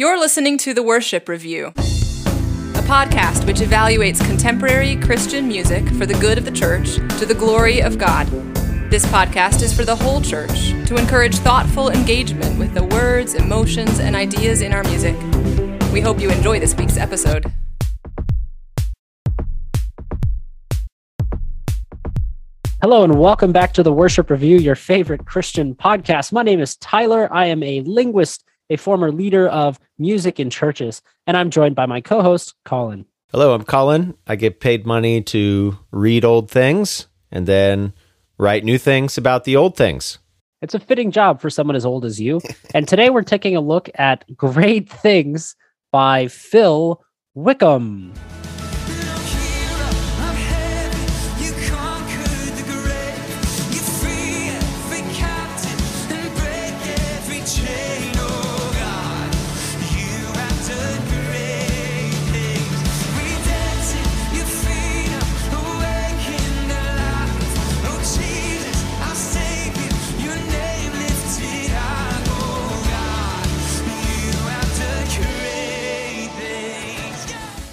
You're listening to The Worship Review, a podcast which evaluates contemporary Christian music for the good of the church to the glory of God. This podcast is for the whole church to encourage thoughtful engagement with the words, emotions, and ideas in our music. We hope you enjoy this week's episode. Hello and welcome back to the Worship Review, your favorite Christian podcast. My name is Tyler. I am a linguist, a former leader of music in churches, and I'm joined by my co host, Colin. Hello, I'm Colin. I get paid money to read old things and then write new things about the old things. It's a fitting job for someone as old as you. and today we're taking a look at Great Things by Phil Wickham.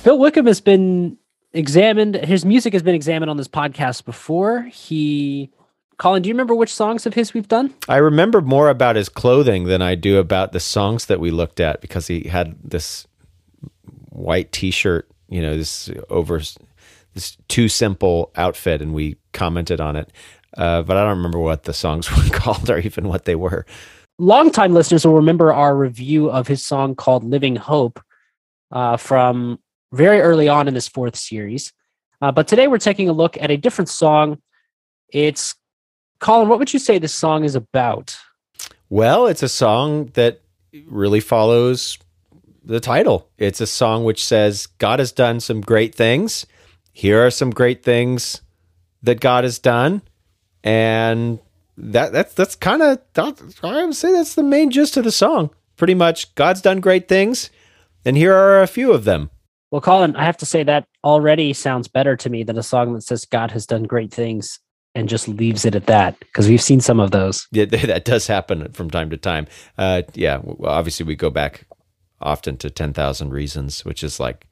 Phil Wickham has been examined. His music has been examined on this podcast before. He, Colin, do you remember which songs of his we've done? I remember more about his clothing than I do about the songs that we looked at because he had this white T-shirt, you know, this over this too simple outfit, and we commented on it. Uh, but I don't remember what the songs were called or even what they were. Longtime listeners will remember our review of his song called "Living Hope" uh, from very early on in this fourth series. Uh, but today we're taking a look at a different song. It's Colin. What would you say this song is about? Well, it's a song that really follows the title. It's a song which says God has done some great things. Here are some great things that God has done, and that that's that's kind of I would say that's the main gist of the song. Pretty much, God's done great things, and here are a few of them. Well, Colin, I have to say that already sounds better to me than a song that says God has done great things and just leaves it at that because we've seen some of those. Yeah, that does happen from time to time. Uh, yeah, obviously we go back often to ten thousand reasons, which is like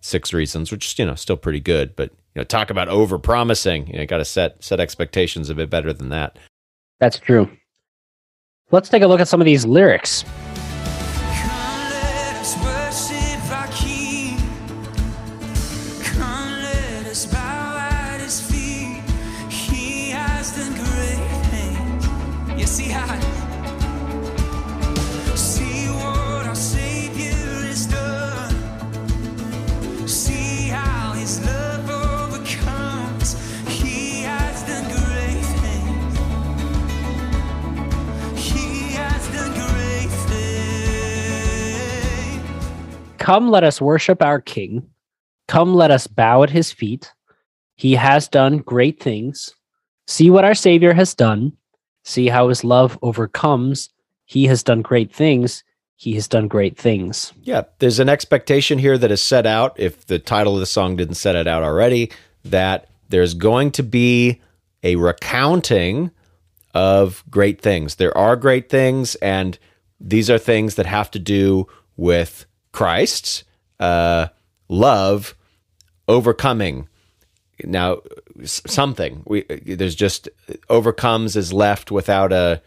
six reasons, which is you know still pretty good. But you know, talk about over promising. You know, got to set set expectations a bit better than that. That's true. Let's take a look at some of these lyrics. Come, let us worship our King. Come, let us bow at his feet. He has done great things. See what our Savior has done. See how his love overcomes. He has done great things. He has done great things. Yeah, there's an expectation here that is set out, if the title of the song didn't set it out already, that there's going to be a recounting of great things. There are great things, and these are things that have to do with Christ's uh, love overcoming. Now something. We there's just overcomes is left without a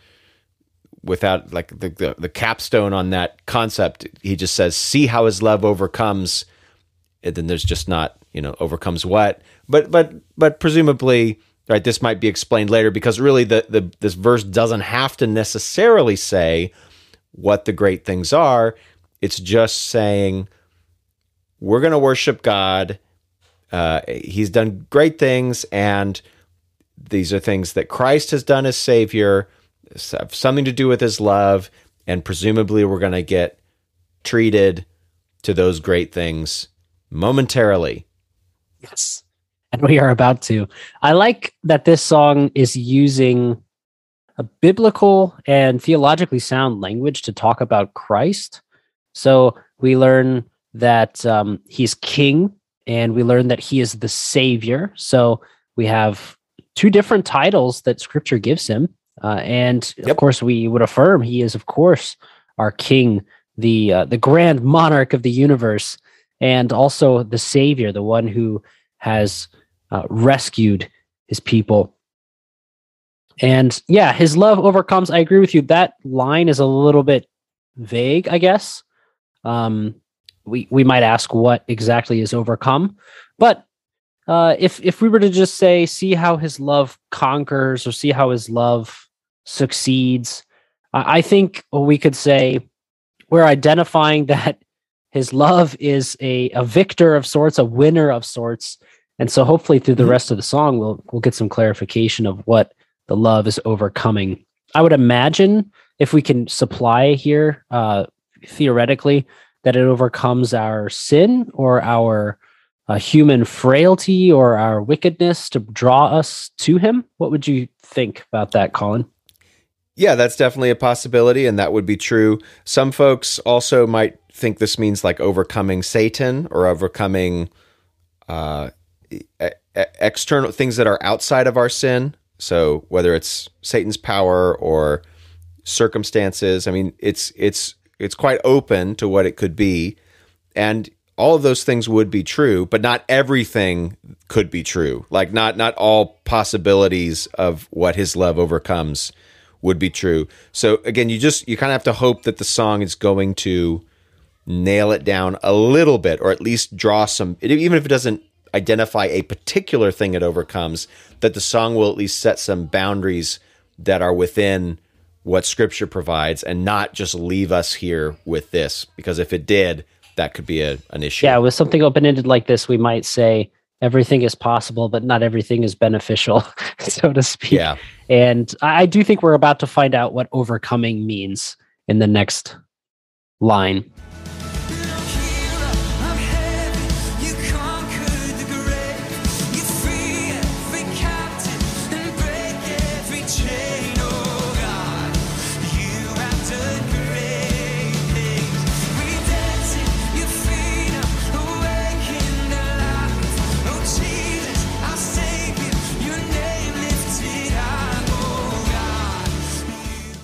without like the, the, the capstone on that concept. He just says see how his love overcomes. And then there's just not you know overcomes what. But but but presumably right this might be explained later because really the, the this verse doesn't have to necessarily say what the great things are it's just saying, we're going to worship God. Uh, he's done great things, and these are things that Christ has done as Savior, have something to do with His love, and presumably we're going to get treated to those great things momentarily. Yes. And we are about to. I like that this song is using a biblical and theologically sound language to talk about Christ so we learn that um, he's king and we learn that he is the savior. So we have two different titles that scripture gives him. Uh, and yep. of course, we would affirm he is, of course, our king the uh, the grand monarch of the universe, and also the savior, the one who has uh, rescued his people. And yeah, his love overcomes. I agree with you. That line is a little bit vague, I guess. Um, we we might ask what exactly is overcome, but uh, if if we were to just say, see how his love conquers, or see how his love succeeds, I, I think we could say we're identifying that his love is a a victor of sorts, a winner of sorts, and so hopefully through the mm-hmm. rest of the song, we'll we'll get some clarification of what the love is overcoming. I would imagine if we can supply here, uh, theoretically, that it overcomes our sin or our uh, human frailty or our wickedness to draw us to Him. What would you think about that, Colin? Yeah, that's definitely a possibility, and that would be true. Some folks also might think this means like overcoming Satan or overcoming uh, external things that are outside of our sin. So whether it's Satan's power or circumstances, I mean, it's it's it's quite open to what it could be, and all of those things would be true, but not everything could be true. Like not not all possibilities of what his love overcomes would be true. So again, you just you kind of have to hope that the song is going to nail it down a little bit, or at least draw some, even if it doesn't identify a particular thing it overcomes, that the song will at least set some boundaries that are within what scripture provides and not just leave us here with this. Because if it did, that could be a, an issue. Yeah, with something open ended like this, we might say everything is possible, but not everything is beneficial, so to speak. Yeah. And I do think we're about to find out what overcoming means in the next line.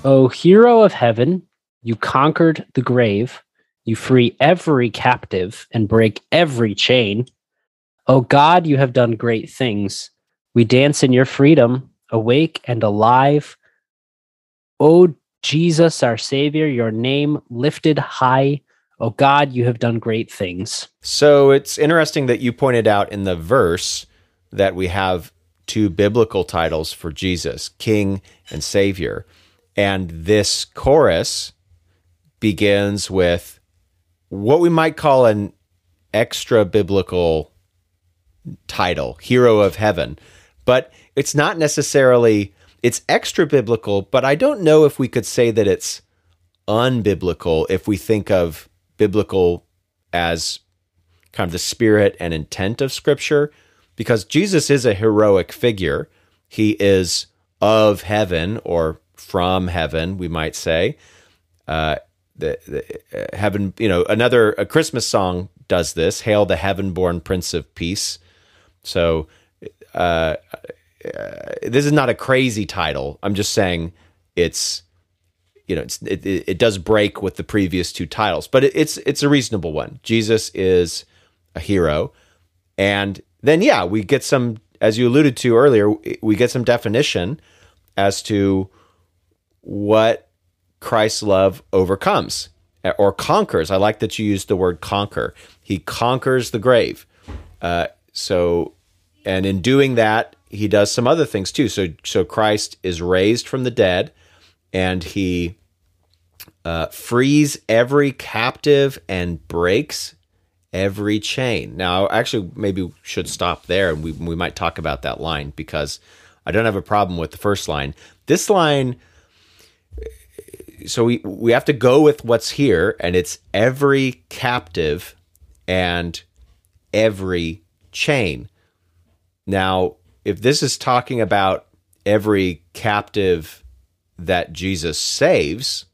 O hero of heaven, you conquered the grave, you free every captive and break every chain. O God, you have done great things. We dance in your freedom, awake and alive. O Jesus, our Savior, your name lifted high. O God, you have done great things. So it's interesting that you pointed out in the verse that we have two biblical titles for Jesus, King and Savior. And this chorus begins with what we might call an extra biblical title, Hero of Heaven. But it's not necessarily it's extra biblical, but I don't know if we could say that it's unbiblical if we think of biblical as kind of the spirit and intent of scripture because Jesus is a heroic figure. He is of heaven or from heaven, we might say. Uh, the, the uh, heaven, you know, another a Christmas song does this. Hail the heaven-born Prince of Peace. So, uh, uh, this is not a crazy title. I'm just saying it's, you know, it's, it, it does break with the previous two titles, but it, it's it's a reasonable one. Jesus is a hero, and then yeah, we get some, as you alluded to earlier, we get some definition as to what Christ's love overcomes or conquers. I like that you used the word conquer. He conquers the grave. Uh, so, and in doing that, he does some other things too. So, so Christ is raised from the dead, and he uh, frees every captive and breaks every chain. Now, actually, maybe should stop there, and we we might talk about that line because I don't have a problem with the first line. This line so we we have to go with what's here and it's every captive and every chain. Now if this is talking about every captive that Jesus saves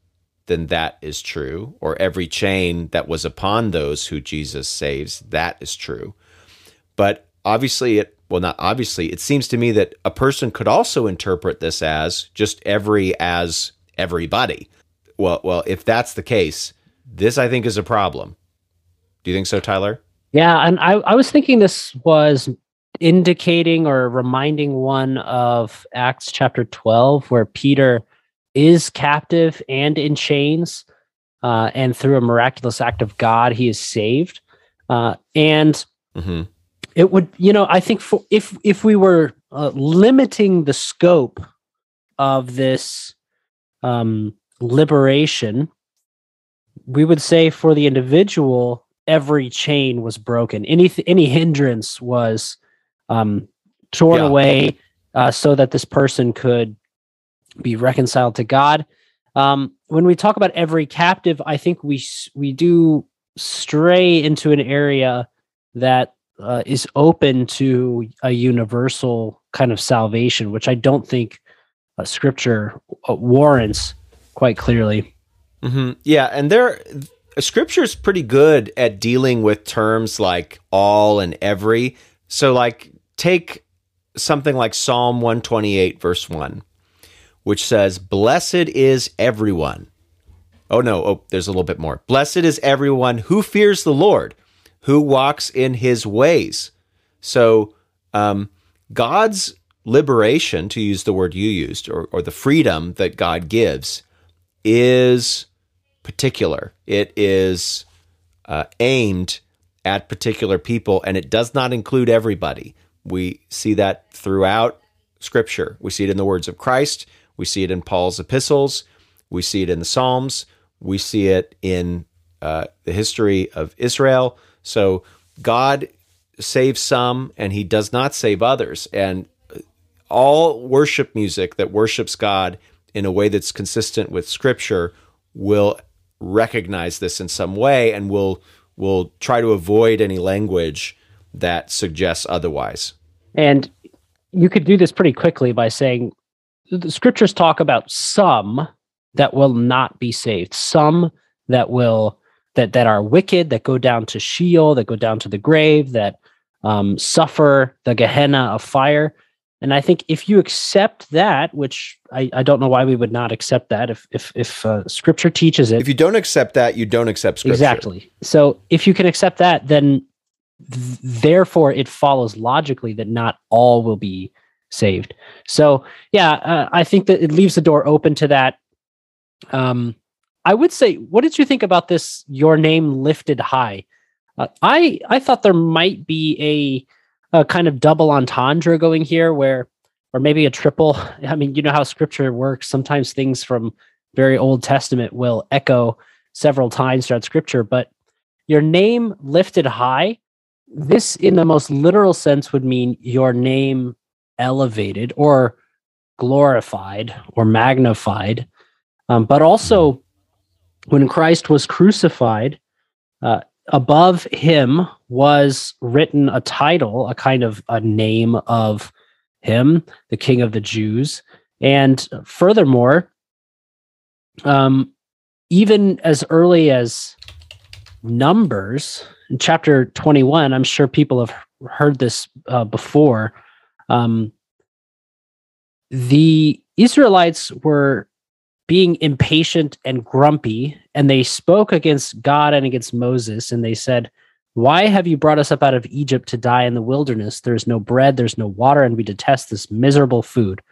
then that is true or every chain that was upon those who Jesus saves that is true. But obviously it well not obviously it seems to me that a person could also interpret this as just every as everybody well, well, if that's the case, This, I think, is a problem. Do you think so, Tyler? Yeah, and I, I was thinking this was indicating or reminding one of Acts chapter 12, where Peter is captive and in chains, uh, and through a miraculous act of God, he is saved. Uh, and Mm-hmm. it would, you know, I think for, if if we were uh, limiting the scope of this um, liberation, we would say for the individual, every chain was broken. Any any hindrance was um, torn Yeah. away, uh, so that this person could be reconciled to God. Um, when we talk about every captive, I think we we do stray into an area that uh, is open to a universal kind of salvation, which I don't think uh, Scripture uh, warrants quite clearly. hmm Yeah, and there, Scripture's pretty good at dealing with terms like all and every. So, like, take something like Psalm one twenty eight, verse one, which says, "Blessed is everyone." Oh no! Oh, there's a little bit more. Blessed is everyone who fears the Lord, who walks in His ways. So, um, God's liberation, to use the word you used, or, or the freedom that God gives, is particular. It is uh, aimed at particular people, and it does not include everybody. We see that throughout Scripture. We see it in the words of Christ. We see it in Paul's epistles. We see it in the Psalms. We see it in uh, the history of Israel. So God saves some, and He does not save others. And all worship music that worships God in a way that's consistent with Scripture will recognize this in some way and will will try to avoid any language that suggests otherwise. And you could do this pretty quickly by saying the scriptures talk about some that will not be saved, some that will that that are wicked, that go down to Sheol, that go down to the grave, that um, suffer the Gehenna of fire. And I think if you accept that, which I, I don't know why we would not accept that, if if if uh, Scripture teaches it, If you don't accept that, you don't accept Scripture. Exactly. So if you can accept that, then th- therefore it follows logically that not all will be saved. So yeah, uh, I think that it leaves the door open to that. Um, I would say, what did you think about this? Your name lifted high. Uh, I I thought there might be a a kind of double entendre going here, where or maybe a triple. I mean, you know how Scripture works. Sometimes things from very Old Testament will echo several times throughout scripture, but your name lifted high, this in the most literal sense would mean your name elevated or glorified or magnified. Um, but also, when Christ was crucified, uh, above him was written a title, a kind of a name of him, the King of the Jews. And furthermore, um, even as early as Numbers, in chapter 21, I'm sure people have heard this uh, before. Um, the Israelites were being impatient and grumpy, and they spoke against God and against Moses, and they said, Why have you brought us up out of Egypt to die in the wilderness? There's no bread, there's no water, and we detest this miserable food,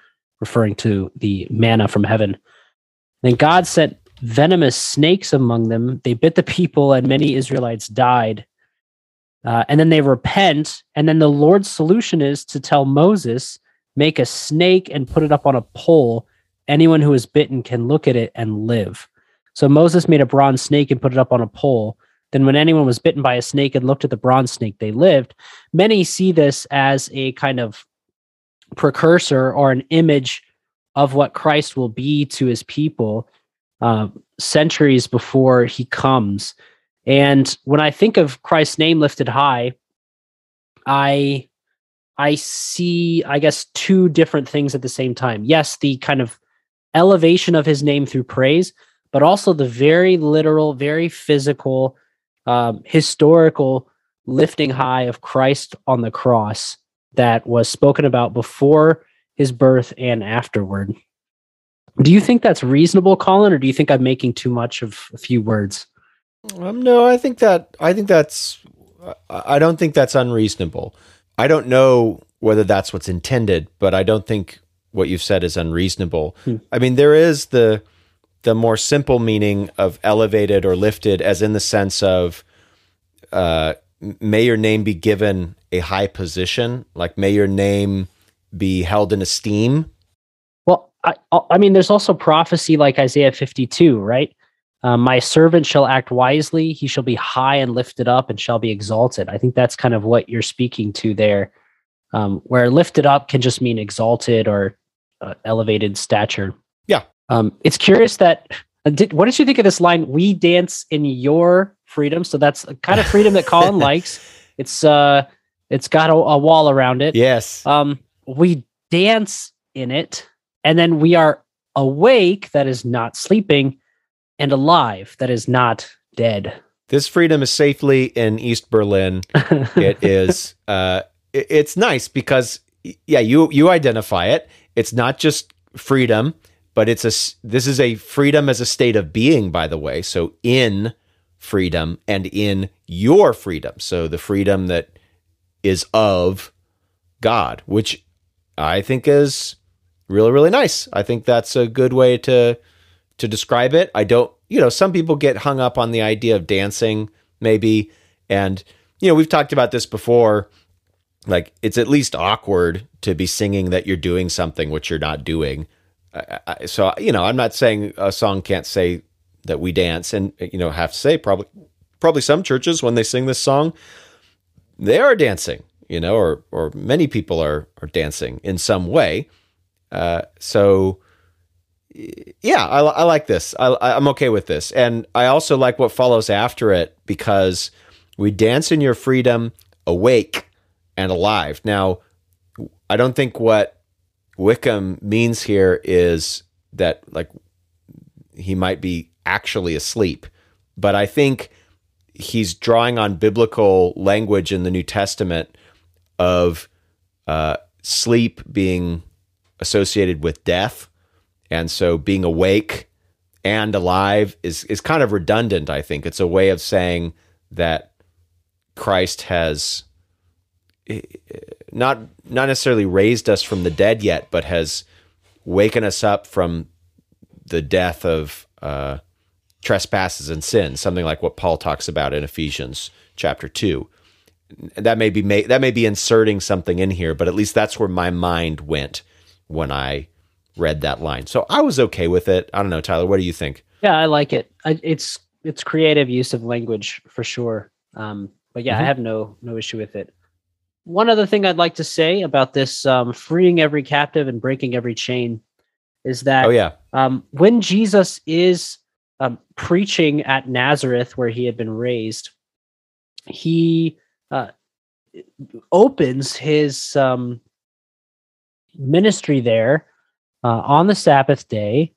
referring to the manna from heaven. Then God sent venomous snakes among them. They bit the people, and many Israelites died. Uh, and then they repent. And then the Lord's solution is to tell Moses, make a snake and put it up on a pole. Anyone who is bitten can look at it and live. So Moses made a bronze snake and put it up on a pole. Then, when anyone was bitten by a snake and looked at the bronze snake, they lived. Many see this as a kind of precursor or an image of what Christ will be to his people uh, centuries before he comes. And when I think of Christ's name lifted high, I I see, I guess, two different things at the same time. Yes, the kind of elevation of his name through praise, but also the very literal, very physical, um, historical lifting high of Christ on the cross that was spoken about before his birth and afterward. Do you think that's reasonable, Colin, or do you think I'm making too much of a few words? Um, no, I think that I think that's I don't think that's unreasonable. I don't know whether that's what's intended, but I don't think what you've said is unreasonable. Hmm. I mean, there is the the more simple meaning of elevated or lifted, as in the sense of uh, may your name be given a high position, like may your name be held in esteem. Well, I, I mean, there's also prophecy like Isaiah 52, right? Um, my servant shall act wisely. He shall be high and lifted up and shall be exalted. I think that's kind of what you're speaking to there, um, where lifted up can just mean exalted or uh, elevated stature. Yeah. Um, it's curious that. Uh, did, what did you think of this line? We dance in your freedom. So that's a kind of freedom that Colin likes. It's uh, it's got a, a wall around it. Yes. Um, we dance in it, and then we are awake. That is not sleeping and alive that is not dead. This freedom is safely in East Berlin. it is uh it, it's nice because yeah, you you identify it. It's not just freedom, but it's a this is a freedom as a state of being by the way. So in freedom and in your freedom. So the freedom that is of God, which I think is really really nice. I think that's a good way to to describe it. I don't, you know, some people get hung up on the idea of dancing, maybe. And, you know, we've talked about this before. Like, it's at least awkward to be singing that you're doing something which you're not doing. So, you know, I'm not saying a song can't say that we dance. And, you know, have to say, probably, probably some churches, when they sing this song, they are dancing, you know, or, or many people are, are dancing in some way. Uh, so, yeah, I, I like this. I, I'm okay with this, and I also like what follows after it because we dance in your freedom, awake and alive. Now, I don't think what Wickham means here is that like he might be actually asleep, but I think he's drawing on biblical language in the New Testament of uh, sleep being associated with death and so being awake and alive is is kind of redundant, I think. It's a way of saying that Christ has not not necessarily raised us from the dead yet, but has waken us up from the death of uh, trespasses and sins, something like what Paul talks about in Ephesians chapter two. That may be that may be inserting something in here, but at least that's where my mind went when I read that line. So I was okay with it. I don't know, Tyler. What do you think? Yeah, I like it. I, it's it's creative use of language for sure. Um, but yeah, mm-hmm. I have no no issue with it. One other thing I'd like to say about this um, freeing every captive and breaking every chain is that oh yeah. um, when Jesus is um, preaching at Nazareth where he had been raised, he uh, opens his um, ministry there uh, on the Sabbath day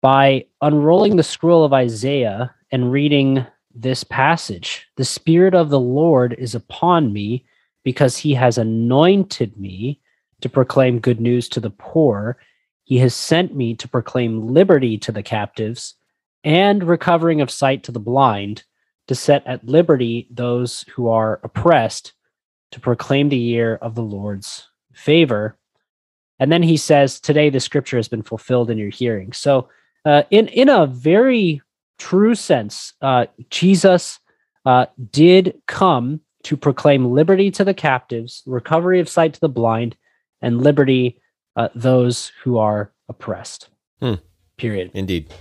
by unrolling the scroll of Isaiah and reading this passage. The Spirit of the Lord is upon me because he has anointed me to proclaim good news to the poor. He has sent me to proclaim liberty to the captives and recovering of sight to the blind, to set at liberty those who are oppressed, to proclaim the year of the Lord's favor. And then he says, Today the scripture has been fulfilled in your hearing. So, uh, in, in a very true sense, uh, Jesus uh, did come to proclaim liberty to the captives, recovery of sight to the blind, and liberty uh, those who are oppressed. Hmm. Period. Indeed.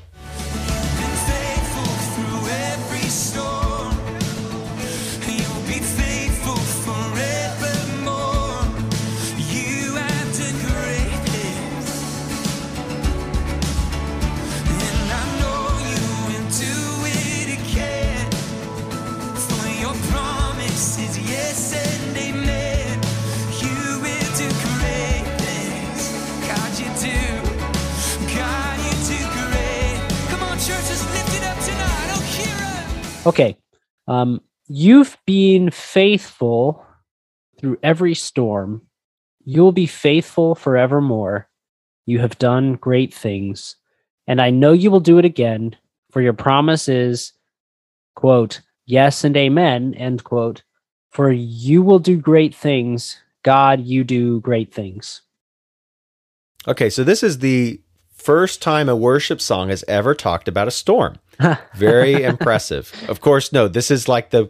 Okay. Um, you've been faithful through every storm. You'll be faithful forevermore. You have done great things, and I know you will do it again, for your promise is quote, yes and amen, end quote, for you will do great things. God, you do great things. Okay, so this is the first time a worship song has ever talked about a storm. Very impressive. Of course, no, this is like the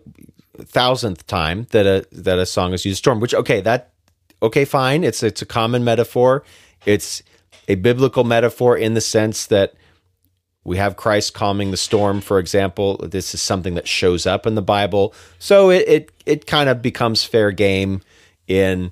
thousandth time that a that a song has used storm. Which okay, that okay, fine. It's it's a common metaphor. It's a biblical metaphor in the sense that we have Christ calming the storm, for example. This is something that shows up in the Bible, so it it, it kind of becomes fair game in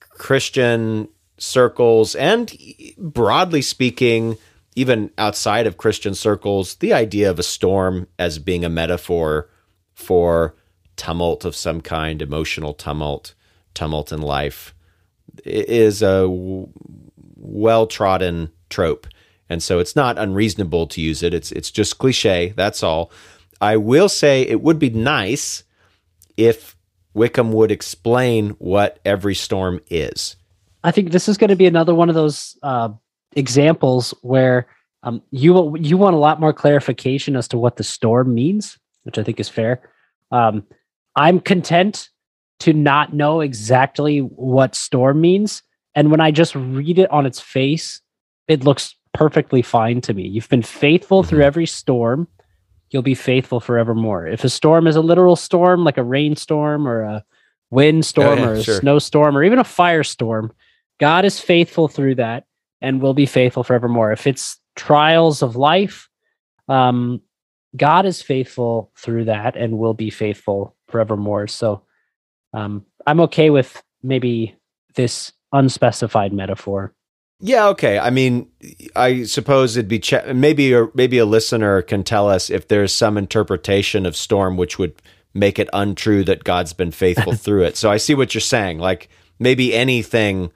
Christian circles and broadly speaking, even outside of Christian circles, the idea of a storm as being a metaphor for tumult of some kind, emotional tumult, tumult in life, is a well trodden trope. And so it's not unreasonable to use it. It's it's just cliche. That's all. I will say it would be nice if Wickham would explain what every storm is. I think this is going to be another one of those uh, examples where um, you you want a lot more clarification as to what the storm means, which I think is fair. Um, I'm content to not know exactly what storm means, and when I just read it on its face, it looks perfectly fine to me. You've been faithful through mm-hmm. every storm; you'll be faithful forevermore. If a storm is a literal storm, like a rainstorm or a windstorm oh, yeah, or a sure. snowstorm or even a firestorm, God is faithful through that and will be faithful forevermore. If it's trials of life, um, God is faithful through that and will be faithful forevermore. So um, I'm okay with maybe this unspecified metaphor. Yeah, okay. I mean, I suppose it'd be ch- maybe or maybe a listener can tell us if there's some interpretation of storm which would make it untrue that God's been faithful through it. So I see what you're saying. Like maybe anything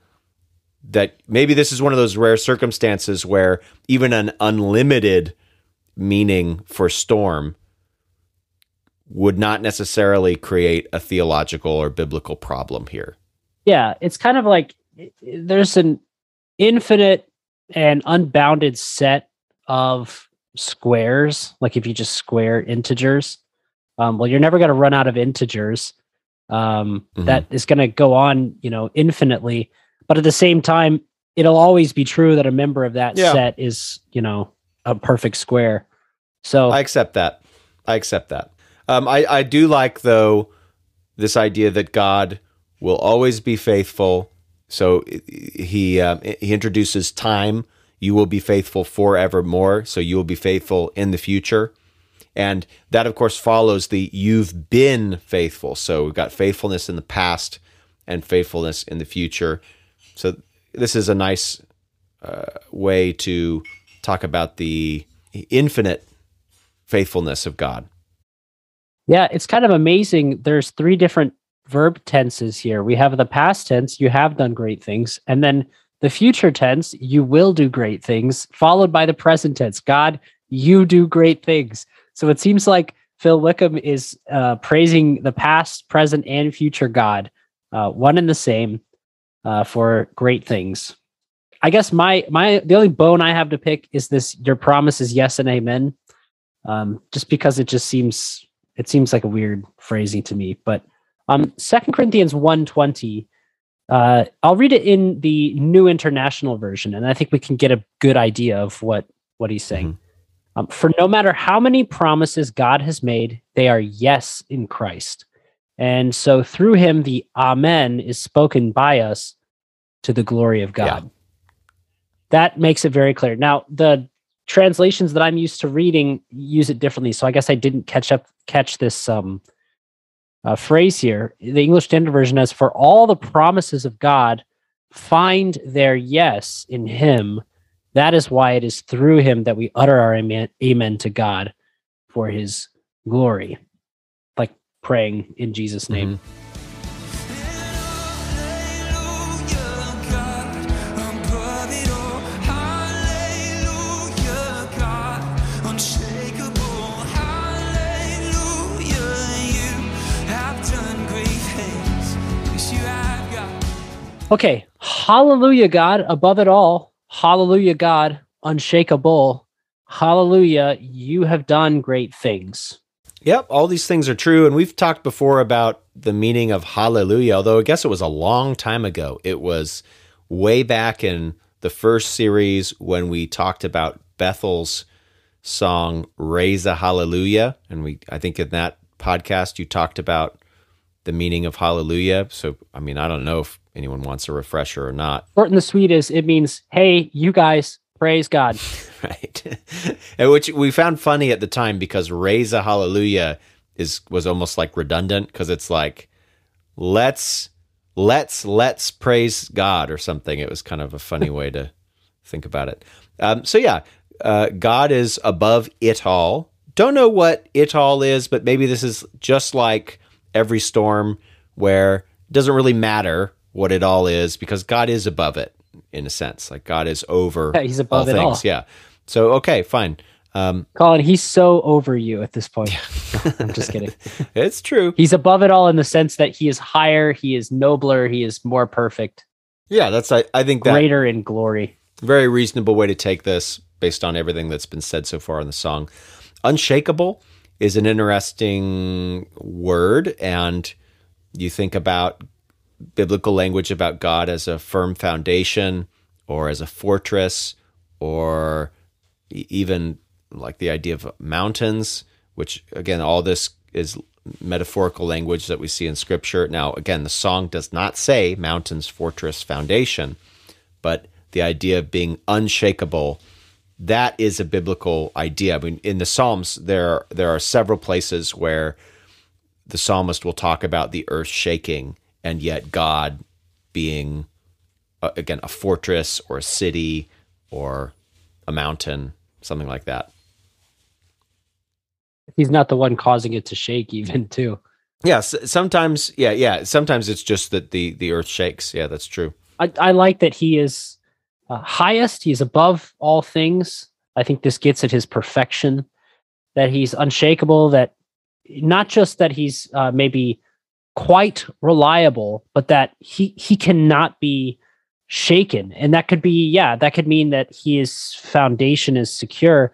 that maybe this is one of those rare circumstances where even an unlimited meaning for storm would not necessarily create a theological or biblical problem here. Yeah, it's kind of like there's an infinite and unbounded set of squares. Like if you just square integers, um, well, you're never going to run out of integers. Um, mm-hmm. that is going to go on, you know, infinitely. But at the same time, it'll always be true that a member of that yeah. set is, you know, a perfect square. So I accept that. I accept that. Um, I, I do like though this idea that God will always be faithful. So he um, he introduces time. You will be faithful forevermore. So you will be faithful in the future. And that, of course, follows the you've been faithful. So we've got faithfulness in the past and faithfulness in the future. So this is a nice uh, way to talk about the infinite faithfulness of God. Yeah, it's kind of amazing. There's three different verb tenses here. We have the past tense, you have done great things, and then the future tense, you will do great things, followed by the present tense, God, you do great things. So it seems like Phil Wickham is uh, praising the past, present, and future God, uh, one and the same uh, for great things. I guess my my the only bone I have to pick is this: your promise is yes and amen. Um, just because it just seems it seems like a weird phrasing to me. But um, Second Corinthians one twenty. Uh, I'll read it in the New International Version, and I think we can get a good idea of what what he's saying. Mm-hmm. Um, For no matter how many promises God has made, they are yes in Christ. And so through him, the Amen is spoken by us to the glory of God. Yeah. That makes it very clear. Now, the translations that I'm used to reading use it differently. So I guess I didn't catch up catch this um, uh, phrase here. The English Standard Version has for all the promises of God find their yes in him. That is why it is through him that we utter our amen, amen to God for his glory praying in Jesus' name. Mm-hmm. Okay, hallelujah, God, above it all. Hallelujah, God, unshakable. Hallelujah, you have done great things. Yep, all these things are true. And we've talked before about the meaning of hallelujah, although I guess it was a long time ago. It was way back in the first series when we talked about Bethel's song Raise a Hallelujah. And we I think in that podcast you talked about the meaning of hallelujah. So I mean, I don't know if anyone wants a refresher or not. Short and the sweet is it means, hey, you guys, praise God. right. which we found funny at the time because raise a hallelujah is was almost like redundant because it's like let's let's let's praise God or something. It was kind of a funny way to think about it. Um, so yeah, uh, God is above it all. Don't know what it all is, but maybe this is just like every storm where it doesn't really matter what it all is because God is above it in a sense. Like God is over Yeah, he's above all it things. all. Yeah. So okay, fine. Um, Colin, he's so over you at this point. I'm just kidding. it's true. He's above it all in the sense that he is higher, he is nobler, he is more perfect, Yeah, that's I, I think that greater in glory. very reasonable way to take this based on everything that's been said so far in the song. Unshakable is an interesting word, and you think about biblical language about God as a firm foundation or as a fortress or even like the idea of mountains, which again, all this is metaphorical language that we see in scripture. Now, again, the song does not say mountains, fortress, foundation, but the idea of being unshakable that is a biblical idea. I mean, in the Psalms, there there are several places where the psalmist will talk about the earth shaking, and yet God being uh, again a fortress or a city or a mountain, something like that. He's not the one causing it to shake, even too. Yes, sometimes, yeah, yeah. Sometimes it's just that the the earth shakes. Yeah, that's true. I, I like that he is uh, highest. He's above all things. I think this gets at his perfection. That he's unshakable. That not just that he's uh, maybe quite reliable, but that he he cannot be shaken. And that could be yeah, that could mean that his foundation is secure.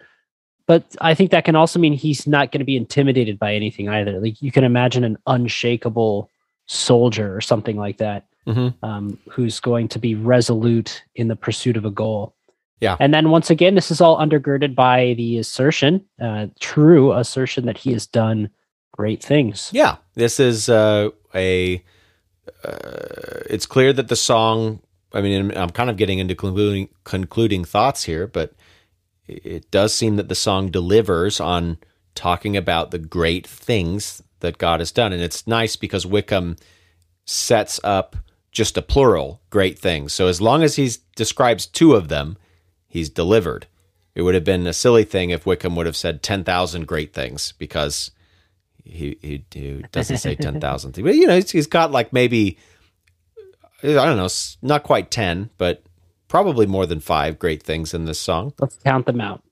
But I think that can also mean he's not going to be intimidated by anything either. Like you can imagine an unshakable soldier or something like that Mhm. um, who's going to be resolute in the pursuit of a goal. Yeah. And then once again, this is all undergirded by the assertion, uh, true assertion that he has done great things. Yeah, this is uh, a. Uh, it's clear that the song. I mean, I'm kind of getting into concluding concluding thoughts here, but it does seem that the song delivers on talking about the great things that God has done, and it's nice because Wickham sets up just a plural great things. So as long as he describes two of them, he's delivered. It would have been a silly thing if Wickham would have said ten thousand great things because he he, he doesn't say ten thousand things. But you know, he's, he's got like maybe I don't know, not quite ten, but probably more than five great things in this song. Let's count them out.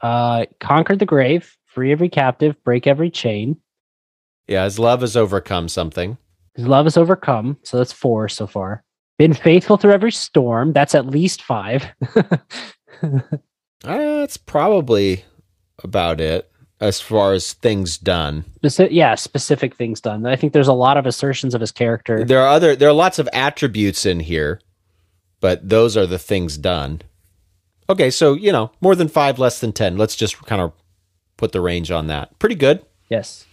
Uh, conquered the grave, free every captive, break every chain. Yeah, his love has overcome something. His love has overcome. So that's four so far. Been faithful through every storm. That's at least five. That's probably about it as far as things done. Speci- yeah, specific things done. I think there's a lot of assertions of his character. There are other there are lots of attributes in here, but those are the things done. Okay, so you know, more than 5 less than 10. Let's just kind of put the range on that. Pretty good. Yes.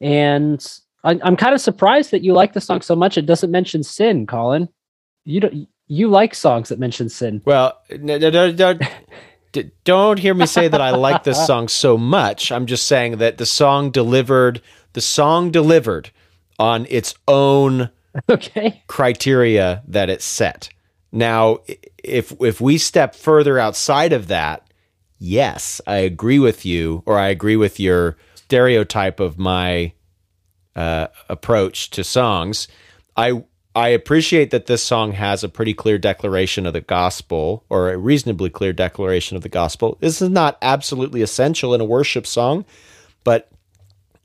And I, I'm kind of surprised that you like the song so much. It doesn't mention sin, Colin. You don't. You like songs that mention sin. Well, n- n- n- n- d- don't hear me say that I like this song so much. I'm just saying that the song delivered. The song delivered on its own Okay. criteria that it set. Now, if if we step further outside of that, yes, I agree with you, or I agree with your stereotype of my uh, approach to songs. I I appreciate that this song has a pretty clear declaration of the gospel, or a reasonably clear declaration of the gospel. This is not absolutely essential in a worship song, but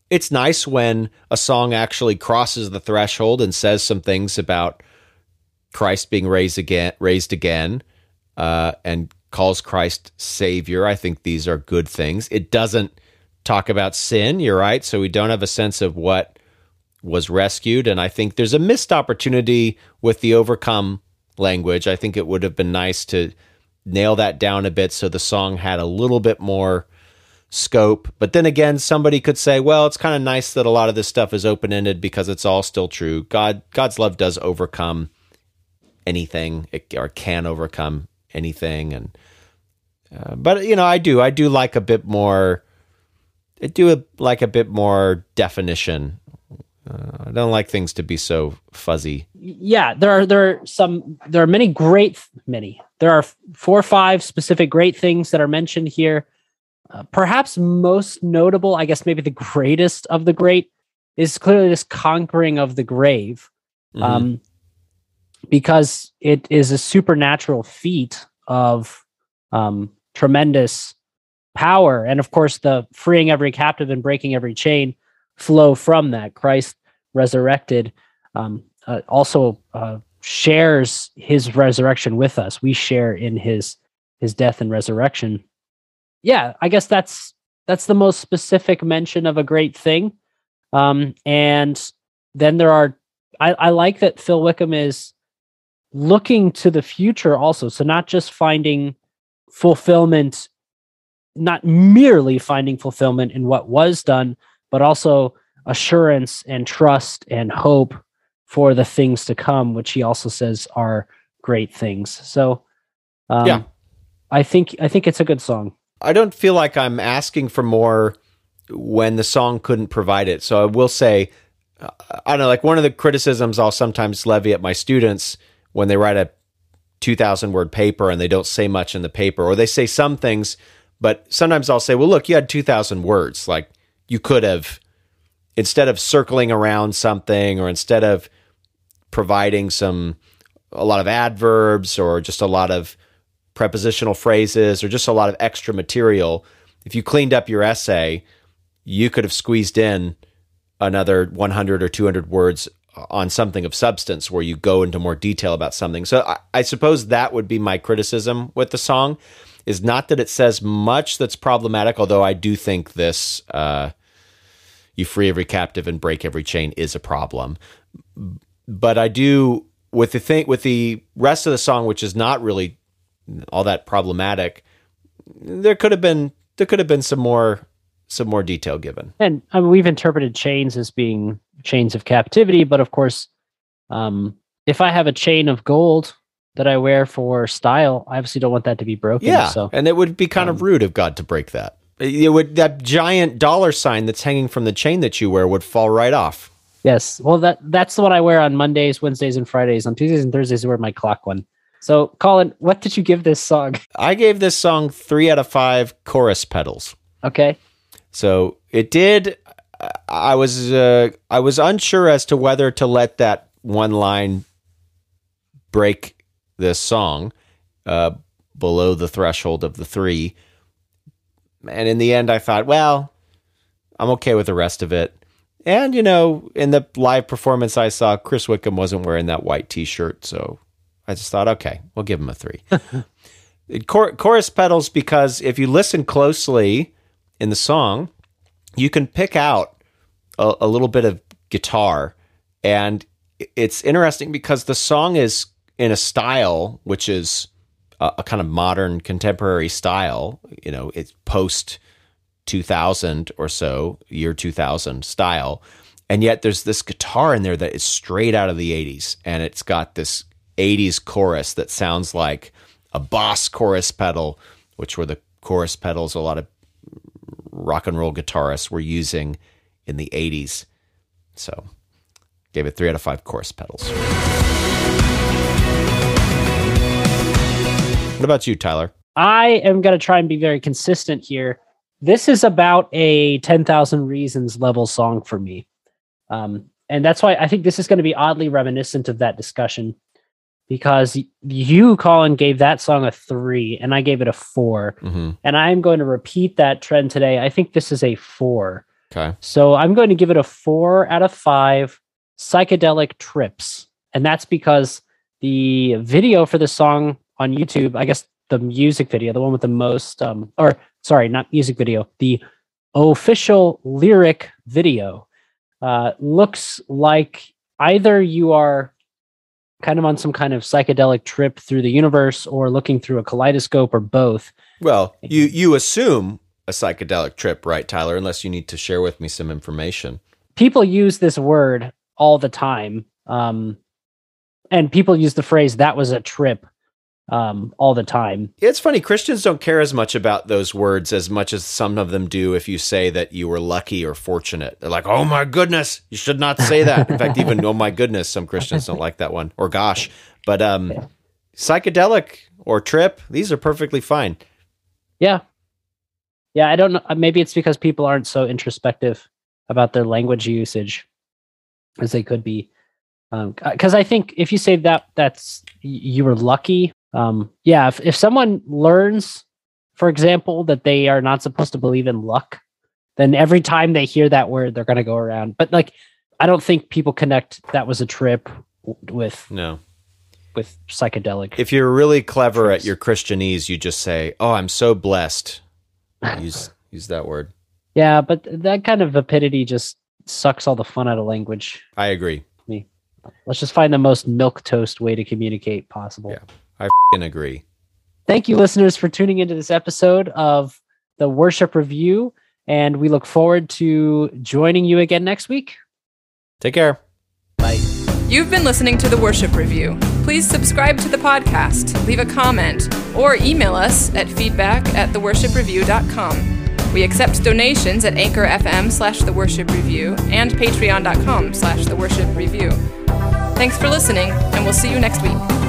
it's nice when a song actually crosses the threshold and says some things about Christ being raised again, raised again, uh, and calls Christ Savior. I think these are good things. It doesn't talk about sin. You're right. So we don't have a sense of what was rescued. And I think there's a missed opportunity with the overcome language. I think it would have been nice to nail that down a bit so the song had a little bit more scope. But then again, somebody could say, well, it's kind of nice that a lot of this stuff is open ended because it's all still true. God, God's love does overcome anything or can overcome anything. And, uh, but you know, I do, I do like a bit more, I do like a bit more definition uh, I don't like things to be so fuzzy. Yeah, there are there are some there are many great many. There are four or five specific great things that are mentioned here. Uh, perhaps most notable, I guess maybe the greatest of the great is clearly this conquering of the grave. Mm-hmm. Um, because it is a supernatural feat of um, tremendous power. And of course, the freeing every captive and breaking every chain flow from that. Christ resurrected um, uh, also uh, shares his resurrection with us. We share in his his death and resurrection. Yeah, I guess that's that's the most specific mention of a great thing. Um, and then there are I, I like that Phil Wickham is looking to the future also. So not just finding fulfillment, not merely finding fulfillment in what was done, but also assurance and trust and hope for the things to come, which he also says are great things. So, um, yeah, I think I think it's a good song. I don't feel like I'm asking for more when the song couldn't provide it. So I will say, uh, I don't know, like one of the criticisms I'll sometimes levy at my students when they write a 2,000 word paper and they don't say much in the paper, or they say some things, but sometimes I'll say, well, look, you had 2,000 words. Like you could have instead of circling around something or instead of providing some a lot of adverbs or just a lot of prepositional phrases or just a lot of extra material if you cleaned up your essay you could have squeezed in another 100 or 200 words on something of substance where you go into more detail about something. So I, I suppose that would be my criticism with the song is not that it says much that's problematic, although I do think this uh, you free every captive and break every chain is a problem. But I do with the thing with the rest of the song, which is not really all that problematic. There could have been there could have been some more some more detail given. And I mean, we've interpreted chains as being chains of captivity, but of course, um, if I have a chain of gold that I wear for style. I obviously don't want that to be broken. Yeah, so and it would be kind um, of rude of God to break that. It would that giant dollar sign that's hanging from the chain that you wear would fall right off. Yes, well that that's the one I wear on Mondays, Wednesdays, and Fridays. On Tuesdays and Thursdays, I wear my clock one. So, Colin, what did you give this song? I gave this song three out of five chorus pedals. Okay. So it did. I was uh, I was unsure as to whether to let that one line break this song uh, below the threshold of the three. And in the end, I thought, well, I'm okay with the rest of it. And, you know, in the live performance I saw, Chris Wickham wasn't wearing that white t shirt. So I just thought, okay, we'll give him a three. Chor- chorus pedals, because if you listen closely in the song, you can pick out a, a little bit of guitar. And it's interesting because the song is in a style which is a, a kind of modern contemporary style. You know, it's post 2000 or so, year 2000 style. And yet there's this guitar in there that is straight out of the 80s. And it's got this 80s chorus that sounds like a Boss chorus pedal, which were the chorus pedals a lot of rock and roll guitarists were using in the 80s. So gave it three out of five chorus pedals. What about you, Tyler? I am going to try and be very consistent here. This is about a 10,000 Reasons level song for me. Um, and that's why I think this is going to be oddly reminiscent of that discussion because you, Colin, gave that song a three and I gave it a 4 mm-hmm. And I'm going to repeat that trend today. I think this is a four. Okay. So I'm going to give it a four out of five psychedelic trips. And that's because the video for the song on YouTube, I guess the music video, the one with the most, um, or sorry, not music video, the official lyric video. Uh, looks like either you are kind of on some kind of psychedelic trip through the universe or looking through a kaleidoscope or both. Well, you you assume a psychedelic trip, right, Tyler? Unless you need to share with me some information. People use this word all the time. Um, and people use the phrase that was a trip um, all the time. It's funny, Christians don't care as much about those words as much as some of them do if you say that you were lucky or fortunate. They're like, oh my goodness, you should not say that. In fact, even oh my goodness, some Christians don't like that one, or gosh. But um, psychedelic or trip, these are perfectly fine. Yeah. Yeah, I don't know. Maybe it's because people aren't so introspective about their language usage as they could be. Because um, I think if you say that that's you were lucky, um, yeah. If if someone learns, for example, that they are not supposed to believe in luck, then every time they hear that word, they're going to go around. But like, I don't think people connect that was a trip with no with psychedelic. If you're really clever trips. at your Christianese, you just say, "Oh, I'm so blessed." use use that word. Yeah, but that kind of vapidity just sucks all the fun out of language. I agree. Me. Let's just find the most milk toast way to communicate possible. Yeah, I agree. Thank you, listeners, for tuning into this episode of the Worship Review, and we look forward to joining you again next week. Take care. Bye. You've been listening to the Worship Review. Please subscribe to the podcast, leave a comment, or email us at feedback at theworshipreview.com. We accept donations at Anchor FM slash The Worship Review and Patreon.com slash The Worship Review. Thanks for listening, and we'll see you next week.